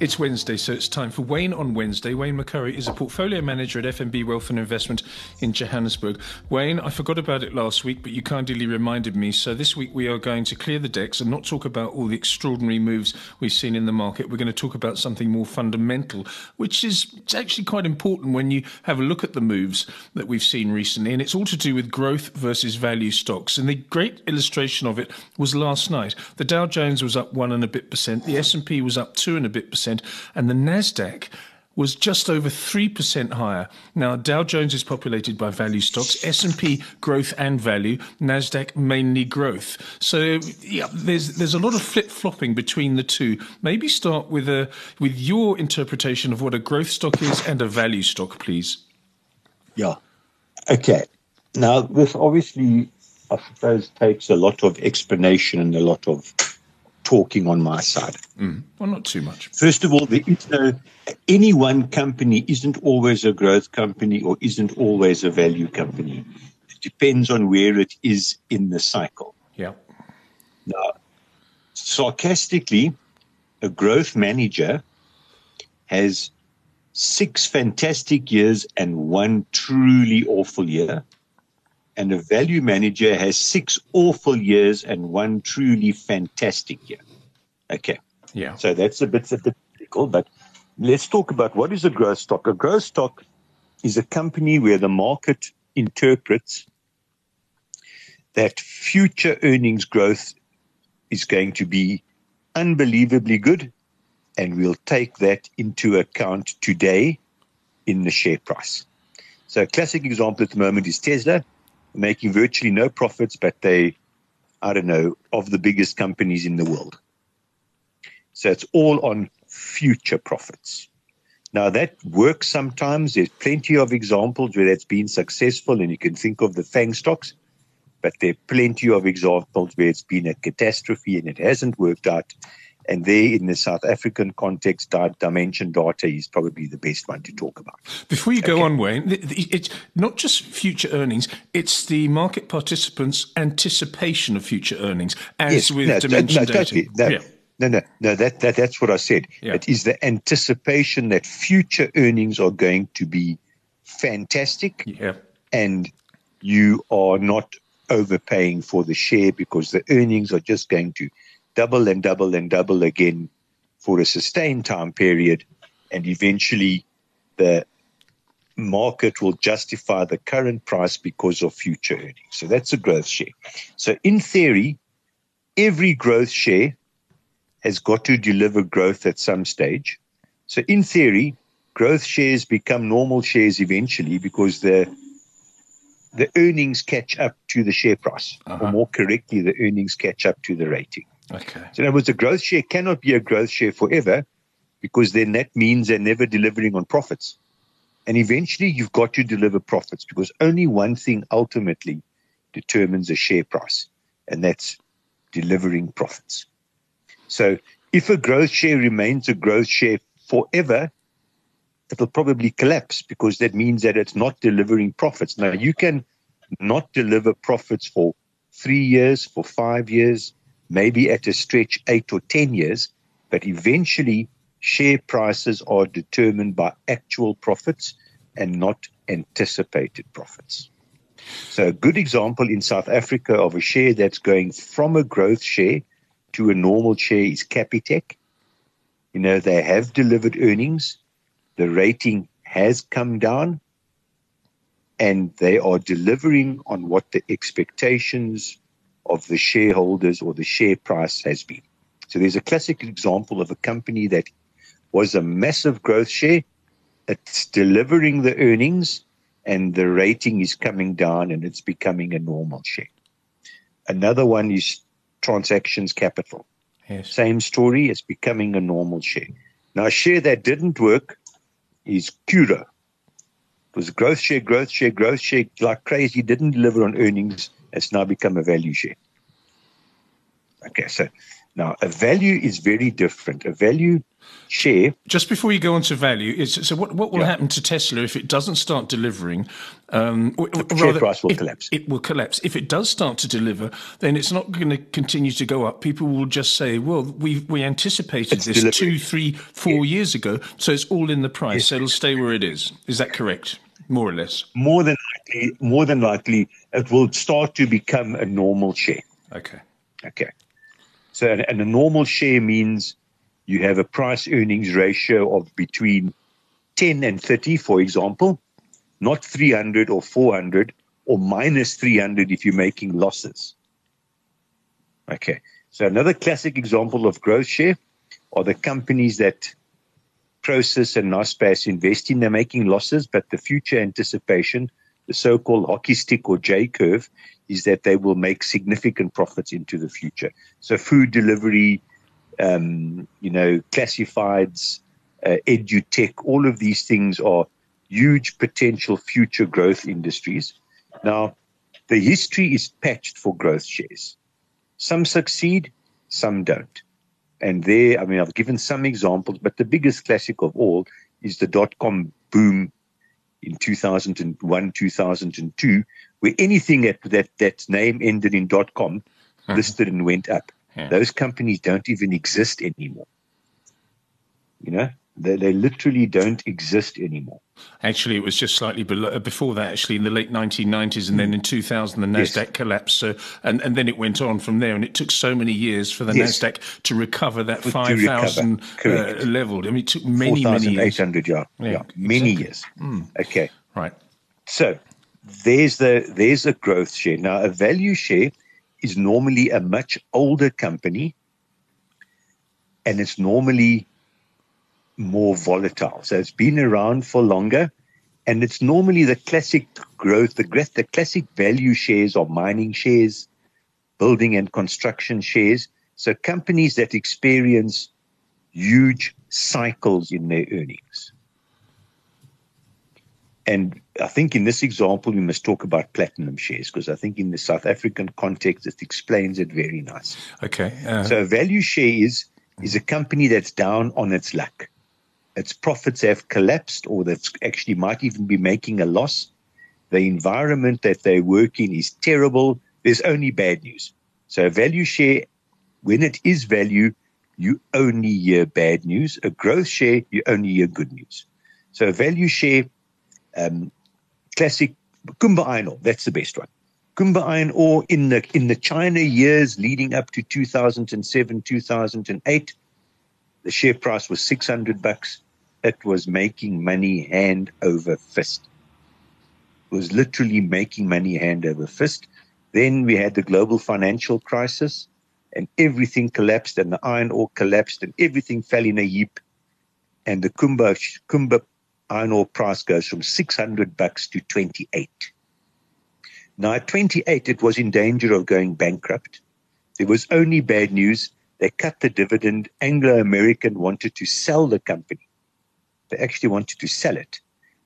It's Wednesday, so it's time for Wayne on Wednesday. Wayne McCurrie is a portfolio manager at FNB Wealth and Investment in Johannesburg. Wayne, I forgot about it last week, but you kindly reminded me. So this week we are going to clear the decks and not talk about all the extraordinary moves we've seen in the market. We're going to talk about something more fundamental, which is actually quite important when you have a look at the moves that we've seen recently. And it's all to do with growth versus value stocks. And the great illustration of it was last night. The Dow Jones was up one and a bit percent. The S&P was up two and a bit percent and the Nasdaq was just over 3% higher. Now Dow Jones is populated by value stocks, S&P growth and value, Nasdaq mainly growth. So yeah, there's there's a lot of flip-flopping between the two. Maybe start with a with your interpretation of what a growth stock is and a value stock, please. Yeah. Okay. Now this obviously I suppose takes a lot of explanation and a lot of talking on my side. Mm. Well, not too much. First of all, there is no, any one company isn't always a growth company or isn't always a value company. It depends on where it is in the cycle. Yeah. Now, sarcastically, a growth manager has six fantastic years and one truly awful year and a value manager has six awful years and one truly fantastic year. Okay. Yeah. So that's a bit statistical, but let's talk about what is a growth stock. A growth stock is a company where the market interprets that future earnings growth is going to be unbelievably good, and we'll take that into account today in the share price. So, a classic example at the moment is Tesla making virtually no profits, but they, I don't know, of the biggest companies in the world. So it's all on future profits. Now that works sometimes. There's plenty of examples where that's been successful, and you can think of the FANG stocks, but there are plenty of examples where it's been a catastrophe and it hasn't worked out. And there, in the South African context, Dimension Data is probably the best one to talk about. Before you go okay. on, Wayne, it's not just future earnings; it's the market participants' anticipation of future earnings, as yes, with no, Dimension no, Data. No, yeah. no, no, no. That, that that's what I said. Yeah. It is the anticipation that future earnings are going to be fantastic, yeah. and you are not overpaying for the share because the earnings are just going to double and double and double again for a sustained time period, and eventually the market will justify the current price because of future earnings. So that's a growth share. So in theory, every growth share has got to deliver growth at some stage. So in theory, growth shares become normal shares eventually because the the earnings catch up to the share price, uh-huh. or more correctly, the earnings catch up to the rating. Okay. So in other words, a growth share cannot be a growth share forever because then that means they're never delivering on profits. And eventually you've got to deliver profits because only one thing ultimately determines a share price, and that's delivering profits. So if a growth share remains a growth share forever, it'll probably collapse because that means that it's not delivering profits. Now you can not deliver profits for three years, for five years, maybe at a stretch eight or 10 years, but eventually share prices are determined by actual profits and not anticipated profits. So, a good example in South Africa of a share that's going from a growth share to a normal share is Capitec. You know, they have delivered earnings, the rating has come down, and they are delivering on what the expectations of the shareholders or the share price has been. So there's a classic example of a company that was a massive growth share. It's delivering the earnings and the rating is coming down and it's becoming a normal share. Another one is transactions capital. Yes. Same story, it's becoming a normal share. Now, a share that didn't work is Curro. It was growth share, growth share, growth share, like crazy, didn't deliver on earnings, it's now become a value share. Okay, so now a value is very different. A value share. Just before you go on to value, so what, what will yeah. happen to Tesla if it doesn't start delivering? Um, the share price will collapse. It will collapse. If it does start to deliver, then it's not going to continue to go up. People will just say, "Well, we we anticipated it's this two, three, four yeah. years ago, so it's all in the price. Yes. So it'll stay where it is." Is that correct? More or less. More than likely, more than likely, it will start to become a normal share. Okay. Okay. So, and a normal share means you have a price earnings ratio of between 10 and 30, for example, not 300 or 400 or minus 300 if you're making losses. Okay. So, another classic example of growth share are the companies that Prosus and Naspers invest in. They're making losses, but the future anticipation, the so called hockey stick or J curve, is that they will make significant profits into the future. So, food delivery, um, you know, classifieds, uh, edutech, all of these things are huge potential future growth industries. Now, the history is patched for growth shares. Some succeed, some don't. And there, I mean, I've given some examples, but the biggest classic of all is the dot com boom in 2001, 2002, where anything that, that, that name ended in dot com uh-huh. listed and went up. Yeah. Those companies don't even exist anymore. You know, they, they literally don't exist anymore. Actually, it was just slightly below, uh, before that, actually, in the late 1990s. And then in 2000, the NASDAQ yes. collapsed. So, and, and then it went on from there. And it took so many years for the yes. NASDAQ to recover that 5,000 uh, level. I mean, it took many, many years. 800, yeah. yeah, yeah many years. Mm. Okay. Right. So there's the there's a growth share. Now, a value share is normally a much older company and it's normally more volatile. So it's been around for longer and it's normally the classic growth, the, the classic value shares or mining shares, building and construction shares. So companies that experience huge cycles in their earnings. And I think in this example, we must talk about platinum shares because I think in the South African context, it explains it very nice. Okay. Uh, so a value share is, is a company that's down on its luck. Its profits have collapsed or that's actually might even be making a loss. The environment that they work in is terrible. There's only bad news. So a value share, when it is value, you only hear bad news. A growth share, you only hear good news. So a value share – um, classic Kumba iron ore. That's the best one. Kumba iron ore in the in the China years leading up to 2007, 2008, the share price was 600 bucks. It was making money hand over fist. It was literally making money hand over fist. Then we had the global financial crisis, and everything collapsed, and the iron ore collapsed, and everything fell in a heap. And the Kumba Kumba iron ore price goes from 600 bucks to 28. Now, at 28, it was in danger of going bankrupt. There was only bad news. They cut the dividend. Anglo American wanted to sell the company. They actually wanted to sell it.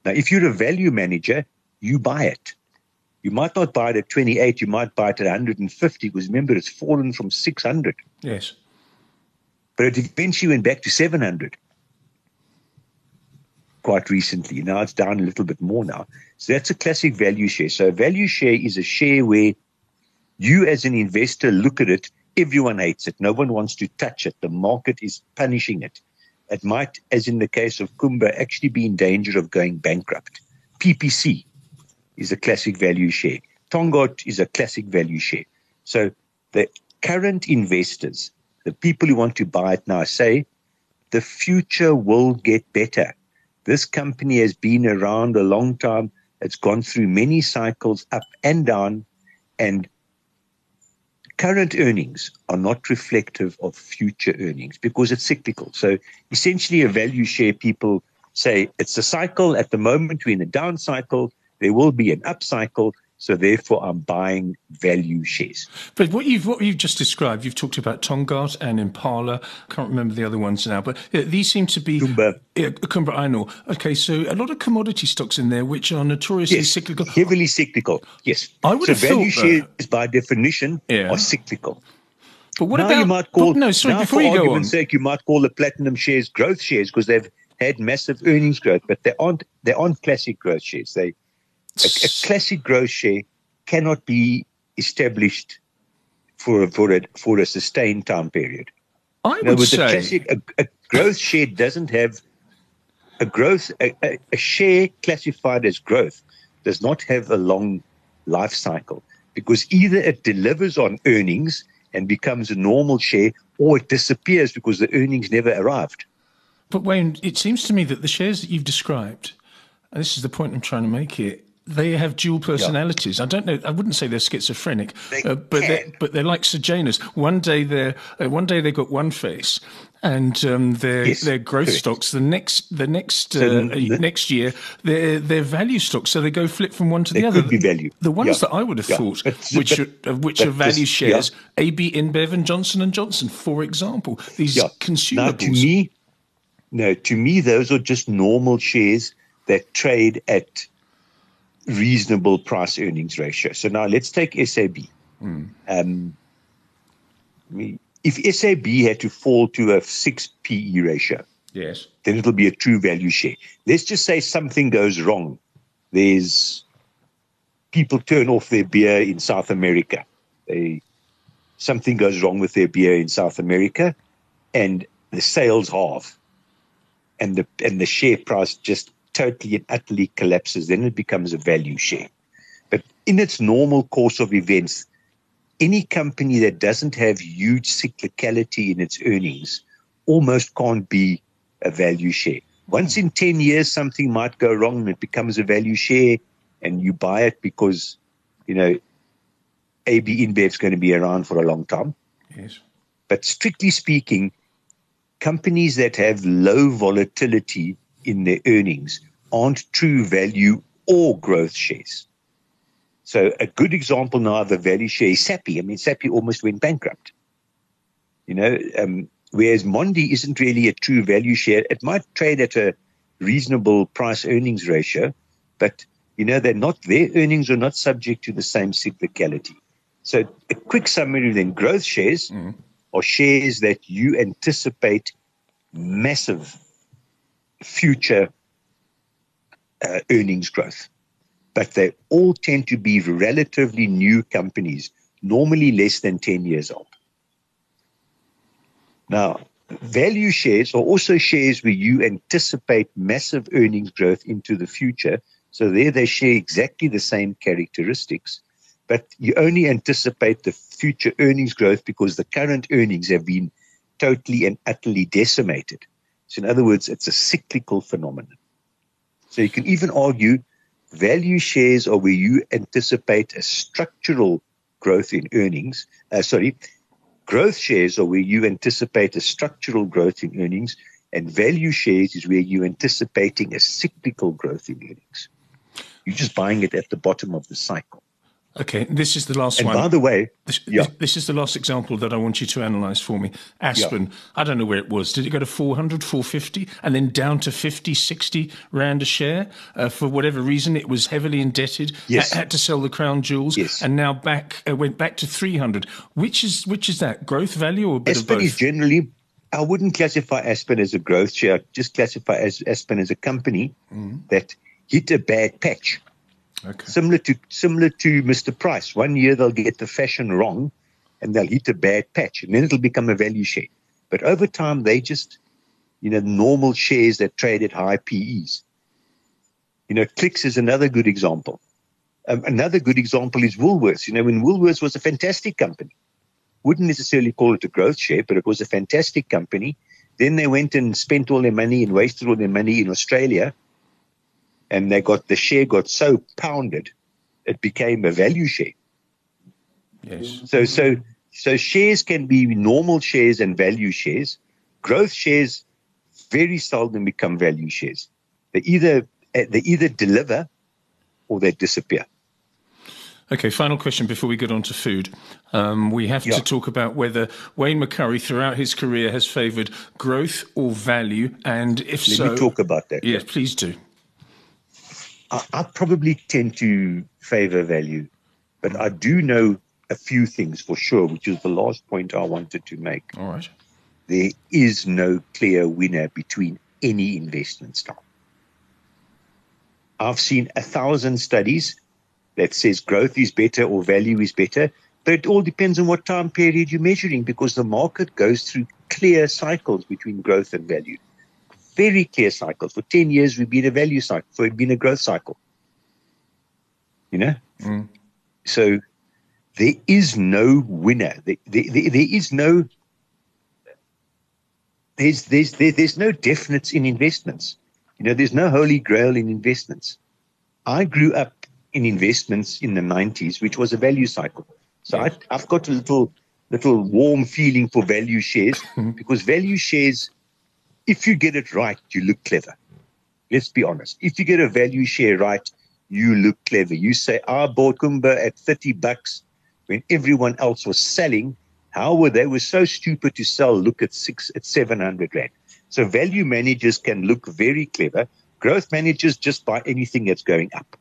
Now, if you're a value manager, you buy it. You might not buy it at 28, you might buy it at 150 because remember, it's fallen from 600. Yes. But it eventually went back to 700 quite recently. Now it's down a little bit more now. So that's a classic value share. So a value share is a share where you as an investor look at it, everyone hates it. No one wants to touch it. The market is punishing it. It might, as in the case of Kumba, actually be in danger of going bankrupt. PPC is a classic value share. Tongaat is a classic value share. So the current investors, the people who want to buy it now say the future will get better this company has been around a long time. It's gone through many cycles up and down, and current earnings are not reflective of future earnings because it's cyclical. So essentially, a value share people say it's a cycle. At the moment, we're in a down cycle. There will be an up cycle. So therefore, I'm buying value shares. But what you've what you've just described, you've talked about Tongaat and Impala. I Can't remember the other ones now, but these seem to be Kumba. Yeah, Kumba Iron Ore. Okay, so a lot of commodity stocks in there which are notoriously yes, cyclical. Heavily cyclical. Yes. I would so have value thought, shares, by definition, yeah. are cyclical. But what now about you might call but no? Sorry, before for you go on, argument's sake, you might call the platinum shares growth shares because they've had massive earnings growth, but they aren't they aren't classic growth shares. They a, a classic growth share cannot be established for for a for a sustained time period. I would with say a classic a, a growth share doesn't have a growth a, a, a share classified as growth does not have a long life cycle because either it delivers on earnings and becomes a normal share or it disappears because the earnings never arrived. But Wayne, it seems to me that the shares that you've described, and this is the point I'm trying to make here, they have dual personalities. I don't know. I wouldn't say they're schizophrenic, They uh, but they're, but they're like Sir Janus. One day they're uh, one day they've got one face, and um, they're Yes, they're growth correct. stocks. The next the next So uh, the- next year they're they're value stocks. So they go flip from one to the other. could be value. The ones Yeah. that I would have Yeah. thought, which are, which are value this- shares, AB InBev and Johnson and Johnson, for example, these Yeah. consumables. Now, to me, no, to me, those are just normal shares that trade at reasonable price earnings ratio. So now let's take SAB. Um, if SAB had to fall to a six PE ratio, yes. then it'll be a true value share. Let's just say something goes wrong. There's people turn off their beer in South America. They something goes wrong with their beer in South America, and the sales halve, and the and the share price just totally and utterly collapses. Then it becomes a value share. But in its normal course of events, any company that doesn't have huge cyclicality in its earnings almost can't be a value share. Once in 10 years, something might go wrong and it becomes a value share, and you buy it because, you know, AB InBev is going to be around for a long time. Yes. But strictly speaking, companies that have low volatility in their earnings aren't true value or growth shares. So a good example now of a value share is Sappi. I mean, Sappi almost went bankrupt. You know, um, whereas Mondi isn't really a true value share. It might trade at a reasonable price earnings ratio, but you know, they're not their earnings are not subject to the same cyclicality. So a quick summary then growth shares are shares that you anticipate massive future uh, earnings growth. But they all tend to be relatively new companies, normally less than 10 years old. Now, value shares are also shares where you anticipate massive earnings growth into the future. So there they share exactly the same characteristics, but you only anticipate the future earnings growth because the current earnings have been totally and utterly decimated. So in other words, it's a cyclical phenomenon. So you can even argue value shares are where you anticipate a structural growth in earnings. Uh, sorry, growth shares are where you anticipate a structural growth in earnings, and value shares is where you're anticipating a cyclical growth in earnings. You're just buying it at the bottom of the cycle. Okay, this is the last And one. by the way, This, Yeah. this is the last example that I want you to analyze for me. Aspen, I don't know where it was. Did it go to 400, 450, and then down to 50, 60 rand a share? Uh, for whatever reason, it was heavily indebted, Yes. had, had to sell the crown jewels, Yes. and now back uh, went back to 300. Which is which is that? Growth value or a bit Aspen of is generally, I wouldn't classify Aspen as a growth share. Just classify as Aspen as a company that hit a bad patch. Okay. similar to similar to Mr. Price. One year they'll get the fashion wrong, and they'll hit a bad patch, and then it'll become a value share. But over time, they just, you know, normal shares that trade at high PEs. You know, Clicks is another good example. Um, another good example is Woolworths. You know, when Woolworths was a fantastic company, wouldn't necessarily call it a growth share, but it was a fantastic company. Then they went and spent all their money and wasted all their money in Australia and they got the share got so pounded, it became a value share. Yes. So so so shares can be normal shares and value shares. Growth shares very seldom become value shares. They either eh, they either deliver or they disappear. Okay, final question before we get on to food. Um, we have Yeah. to talk about whether Wayne McCurrie, throughout his career, has favoured growth or value, and if so Let so, me talk about that. yes, please do. I, I probably tend to favor value, but I do know a few things for sure, which is the last point I wanted to make. All right. There is no clear winner between any investment style. I've seen a thousand studies that says growth is better or value is better, but it all depends on what time period you're measuring because the market goes through clear cycles between growth and value. Very clear cycle. For 10 years, we've been a value cycle, so we've been a growth cycle. You know? Mm. So there is no winner. There, there, there is no there's there's there, there's no definites in investments. You know, there's no holy grail in investments. I grew up in investments in the 90s, which was a value cycle. So I, I've got a little little warm feeling for value shares because value shares, if you get it right, you look clever. Let's be honest. If you get a value share right, you look clever. You say, ah, I bought Kumba at 30 bucks when everyone else was selling. How were they were so stupid to sell? Look at six at 700 rand. So value managers can look very clever. Growth managers just buy anything that's going up.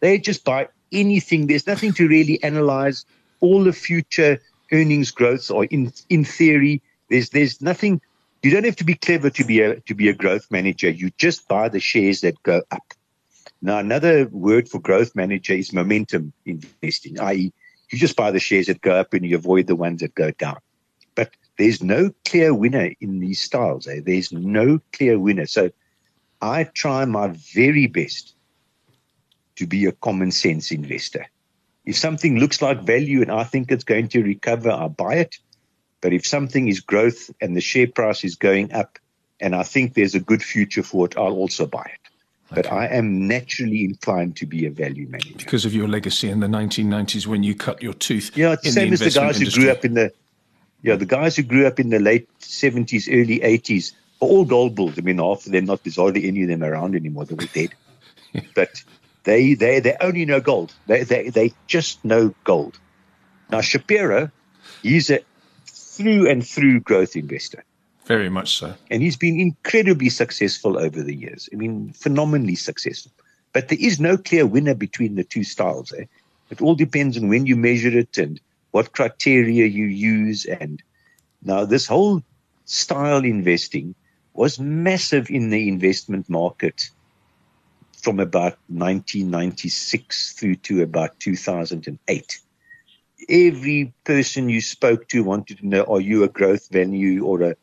They just buy anything. There's nothing to really analyze. All the future earnings growths are in in theory. There's there's nothing. You don't have to be clever to be a to be a growth manager. You just buy the shares that go up. Now another word for growth manager is momentum investing, i.e., you just buy the shares that go up and you avoid the ones that go down. But there's no clear winner in these styles. Eh? There's no clear winner. So I try my very best to be a common sense investor. If something looks like value and I think it's going to recover, I buy it. But if something is growth and the share price is going up and I think there's a good future for it, I'll also buy it. But I am naturally inclined to be a value manager. Because of your legacy in the 1990s when you cut your tooth. Yeah, it's the same the as the guys industry. who grew up in the yeah, the guys who grew up in the late 70s, early 80s are all gold bulls. I mean, half of them, not there's hardly any of them around anymore. They were dead. but they they they only know gold. They they they just know gold. Now Shapiro, he's a through and through growth investor. Very much so. And he's been incredibly successful over the years. I mean, phenomenally successful. But there is no clear winner between the two styles. Eh? It all depends on when you measure it and what criteria you use. And now, this whole style investing was massive in the investment market from about 1996 through to about 2008. Every person you spoke to wanted to know are you a growth value or a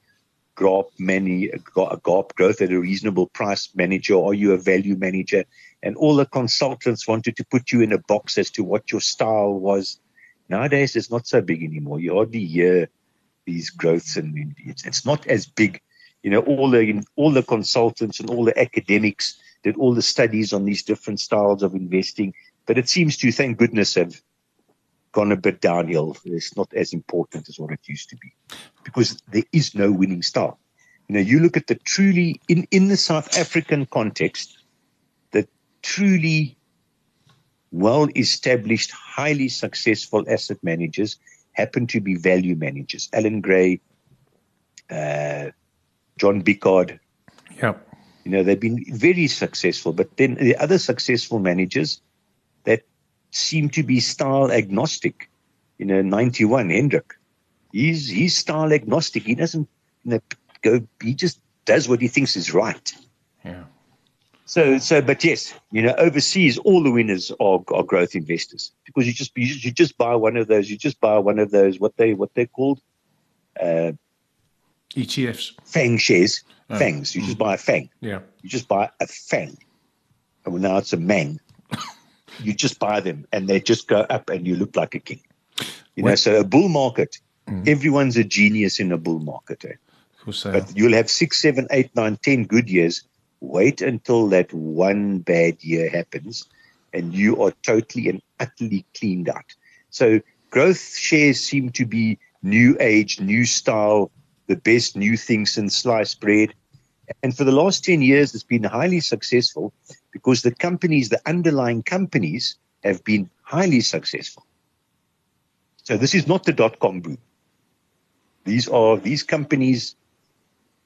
GARP many a GARP growth at a reasonable price manager? Are you a value manager? And all the consultants wanted to put you in a box as to what your style was. Nowadays, it's not so big anymore. You hardly hear these growths, and it's, it's not as big. You know, all the all the consultants and all the academics did all the studies on these different styles of investing, but it seems to, thank goodness, have gone a bit downhill. It's not as important as what it used to be because there is no winning style. You know, you look at the truly in, in the South African context, the truly well established, highly successful asset managers happen to be value managers. Allan Gray, uh, John Bickard. Yep. You know, they've been very successful, but then the other successful managers seem to be style agnostic. You know, 91, Hendrik. He's, he's style agnostic. He doesn't you know, go, he just does what he thinks is right. Yeah. So, so, but yes, you know, overseas, all the winners are, are growth investors because you just, you, you just buy one of those, you just buy one of those, what they, what they're called, uh, ETFs. FANG shares, Oh. FANGs. You just buy a FANG. Yeah. You just buy a FANG. And now it's a MANG. You just buy them and they just go up and you look like a king. You know, so a bull market, everyone's a genius in a bull market. Eh? Of course they are. But you'll have six, seven, eight, nine, ten good years. Wait until that one bad year happens and you are totally and utterly cleaned out. So growth shares seem to be new age, new style, the best new thing since sliced bread. And for the last 10 years, it's been highly successful because the companies, the underlying companies, have been highly successful. So this is not the dot com boom. These are these companies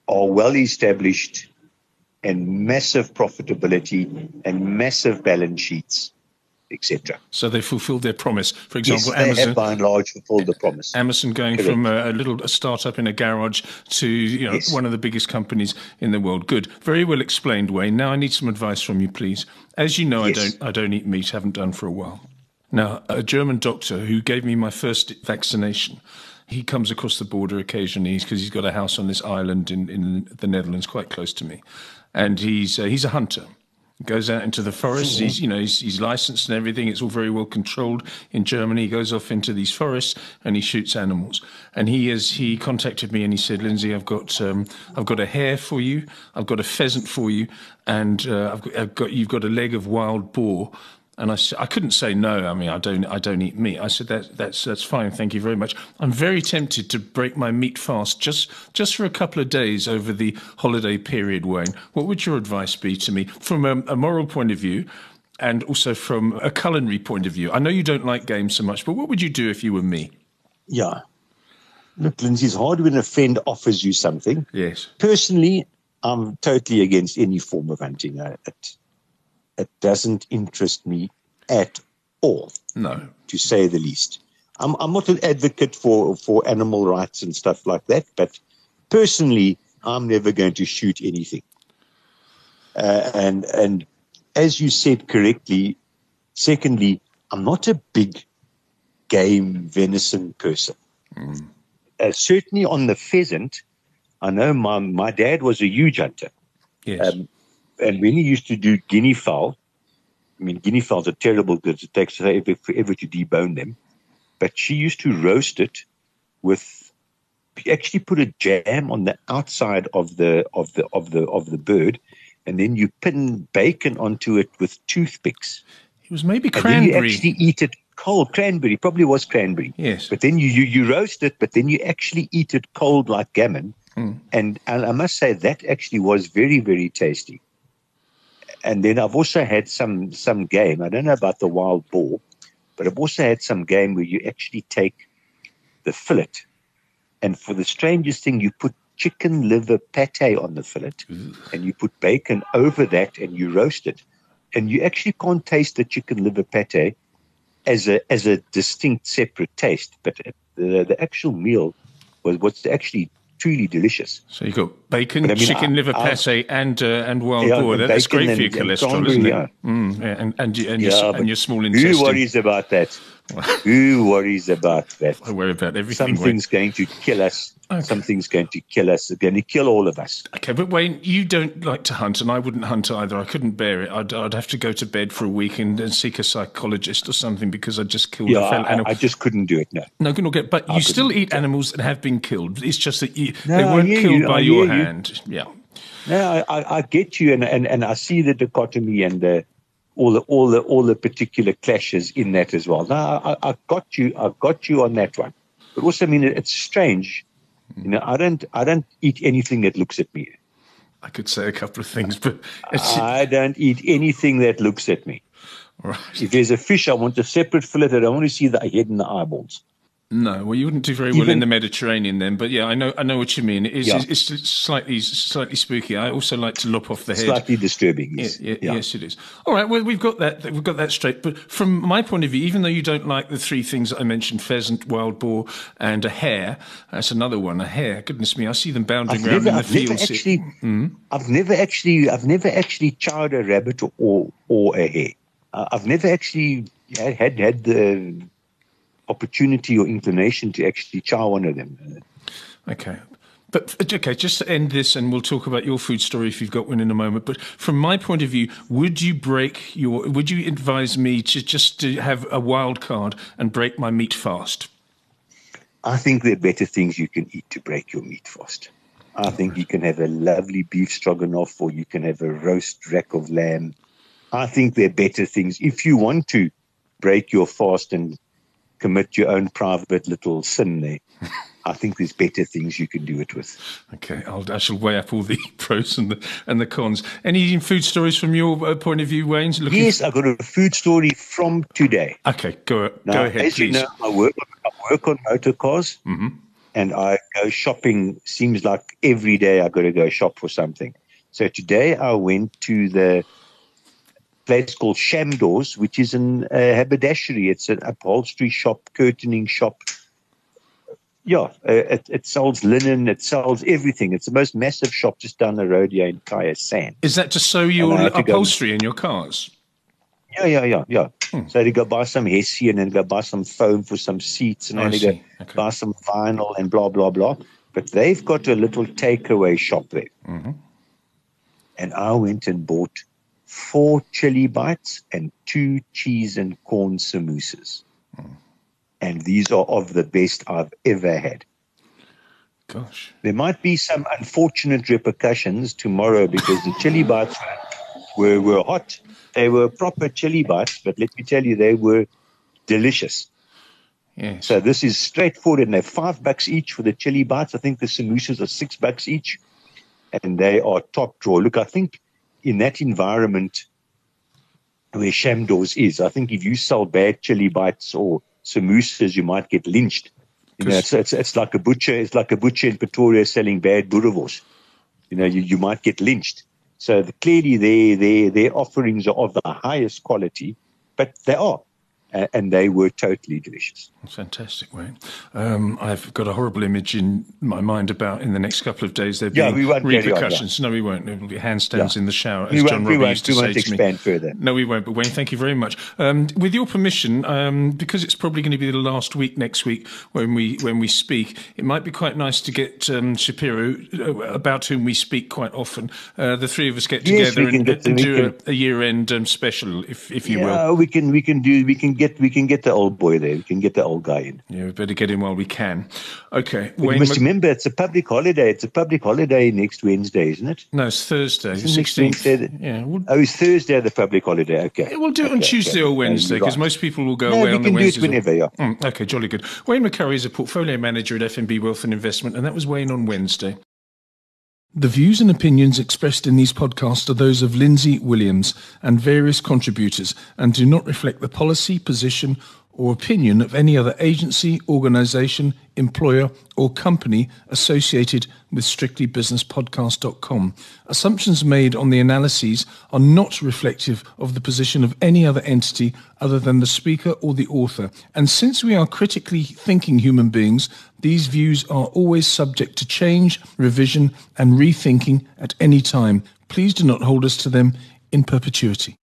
are well established and massive profitability and massive balance sheets. Etc. So they fulfilled their promise. For example, yes, Amazon, by and large fulfilled the promise. Amazon going Correct. from a, a little a startup in a garage to you know Yes. one of the biggest companies in the world. Good, very well explained, Wayne. Now I need some advice from you, please. As you know, Yes. I don't I don't eat meat. Haven't done for a while. Now, a German doctor who gave me my first vaccination. He comes across the border occasionally because he's got a house on this island in, in the Netherlands, quite close to me, and he's uh, he's a hunter. Goes out into the forest. He's, you know, he's, he's licensed and everything. It's all very well controlled in Germany. He goes off into these forests and he shoots animals. And he is he contacted me and he said, Lindsay, I've got um, I've got a hare for you. I've got a pheasant for you, and uh, I've, got, I've got you've got a leg of wild boar. And I, I couldn't say no. I mean, I don't, I don't eat meat. I said that, that's, that's fine. Thank you very much. I'm very tempted to break my meat fast just, just for a couple of days over the holiday period. Wayne, what would your advice be to me from a, a moral point of view, and also from a culinary point of view? I know you don't like games so much, but what would you do if you were me? Yeah. Look, Lindsay, it's hard when a friend offers you something. Yes. Personally, I'm totally against any form of hunting. I, it, it doesn't interest me at all, No. to say the least. I'm, I'm not an advocate for, for animal rights and stuff like that, but personally, I'm never going to shoot anything. Uh, and and as you said correctly, secondly, I'm not a big game venison person. Uh, certainly on the pheasant, I know my my dad was a huge hunter, Yes. um, and when he used to do guinea fowl, I mean guinea fowls are terrible because it takes forever, forever to debone them, but she used to roast it with actually put a jam on the outside of the of the of the of the bird, and then you pin bacon onto it with toothpicks. it was maybe cranberry. And then you actually eat it cold. Cranberry probably was cranberry. Yes. But then you, you you roast it, but then you actually eat it cold like gammon. Hmm. And, and I must say that actually was very very tasty. And then I've also had some some game. I don't know about the wild boar, but I've also had some game where you actually take the fillet, and for the strangest thing, you put chicken liver pate on the fillet, and you put bacon over that, and you roast it, and you actually can't taste the chicken liver pate as a as a distinct separate taste, but the the actual meal was was actually truly delicious. So you got bacon, But I mean, chicken I- liver I- pate, and uh, and wild Yeah, boar. That's great for your cholesterol, isn't it? yeah. Mm, yeah, and and your and your, and your small intestine. Who worries about that? Who worries about that? I worry about everything. Wayne. Something's going to kill us. Something's going to kill us. It's going to kill all of us. Okay, but Wayne, you don't like to hunt, and I wouldn't hunt either. I couldn't bear it. I'd, I'd have to go to bed for a week and, and seek a psychologist or something because I just killed Yeah, a fellow I, animal. I just couldn't do it. No. no, no, but you still eat animals that have been killed. It's just that you, No, they weren't hear killed you, by your hear hand. Yeah. No, I, I, I get you, and, and, and I see the dichotomy and the, all the all the all the particular clashes in that as well. Now I, I got you. I got you on that one. But also, I mean, it's strange. You know, I don't I don't eat anything that looks at me. I could say a couple of things, but it's, I don't eat anything that looks at me. right. If there's a fish, I want a separate fillet. I don't want to see the head and the eyeballs. No, well, you wouldn't do very well in the Mediterranean then. But yeah, I know, I know what you mean. It is, Yeah. it's, it's slightly, slightly spooky. I also like to lop off the head. Slightly disturbing. Yes. Yeah, yeah, Yes, it is. All right. Well, we've got that. We've got that straight. But from my point of view, even though you don't like the three things that I mentioned pheasant, wild boar, and a hare that's another one, a hare. Goodness me, I see them bounding I've around never, in the I've never fields. actually, Hmm? I've never actually, I've never actually charred a rabbit or or a hare. Uh, I've never actually had had, had the opportunity or inclination to actually one of them. Okay. But uh, okay, just to end this, and we'll talk about your food story if you've got one in a moment. But from my point of view, would you break your? Would you advise me to just to have a wild card and break my meat fast? I think there are better things you can eat to break your meat fast. I think you can have a lovely beef stroganoff, or you can have a roast rack of lamb. I think there are better things if you want to break your fast and commit your own private little sin there. I think there's better things you can do it with. Okay, I'll, I shall weigh up all the pros and the and the cons. Any food stories from your uh, point of view, Wayne's? Looking Yes, I've got a food story from today. Okay, go Now, go ahead, as please. you know, I work, I work on motor cars, and I go shopping. Seems like every day I got to go shop for something. So today I went to the place called Shamdoors, which is an uh, haberdashery. It's an upholstery shop, curtaining shop. Yeah, uh, it, it, sells linen, it sells everything. It's the most massive shop just down the road here in Kya Sand. Is that to sew your upholstery in your cars? Yeah, yeah, yeah, yeah. Hmm. So they go buy some hessian and go buy some foam for some seats and oh, they go okay. buy some vinyl and blah, blah, blah. But they've got a little takeaway shop there. Mm-hmm. And I went and bought four chili bites and two cheese and corn samosas. Mm. And these are of the best I've ever had. Gosh. There might be some unfortunate repercussions tomorrow because the chili bites were, were hot they were proper chili bites, but let me tell you, they were delicious. Yes. So this is straightforward, and they're five bucks each for the chili bites. I think the samosas are six bucks each, and they are top draw. Look, I think in that environment where Shamdoors is, I think if you sell bad chili bites or samosas, you might get lynched. You know, it's, it's, it's like a butcher. It's like a butcher in Pretoria selling bad boerewors. You know, you, you might get lynched. So the, clearly, their, their, their offerings are of the highest quality, but they are and they were totally delicious. Fantastic, Wayne. Um, I've got a horrible image in my mind about in the next couple of days there being yeah, we repercussions. On, yeah. No, we won't. There will be handstands yeah. in the shower, as we John Robbie used to say to me. Further. No, we won't. But Wayne, thank you very much. Um, with your permission, um, because it's probably going to be the last week next week when we when we speak, it might be quite nice to get um, Shapiro, uh, about whom we speak quite often. Uh, the three of us get yes, together and, and, and do a, a year-end um, special, if if you yeah, will. we can we can do we can get we can get the old boy there. We can get the old guy in. Yeah, we better get him while we can. Okay. You must remember it's a public holiday. It's a public holiday next Wednesday, isn't it? No, it's Thursday. Sixteenth. Yeah. We'll, oh, it's Thursday the public holiday. Okay. Yeah, we'll do it on Tuesday okay. or Wednesday because right. most people will go no, away on the Wednesday. We can do whenever. Yeah. Mm, okay, jolly good. Wayne McCurrie is a portfolio manager at FNB Wealth and Investment, and that was Wayne on Wednesday. The views and opinions expressed in these podcasts are those of Lindsay Williams and various contributors and do not reflect the policy, position, or opinion of any other agency, organisation, employer, or company associated with strictlybusinesspodcast.com. Assumptions made on the analyses are not reflective of the position of any other entity other than the speaker or the author. And since we are critically thinking human beings, these views are always subject to change, revision, and rethinking at any time. Please do not hold us to them in perpetuity.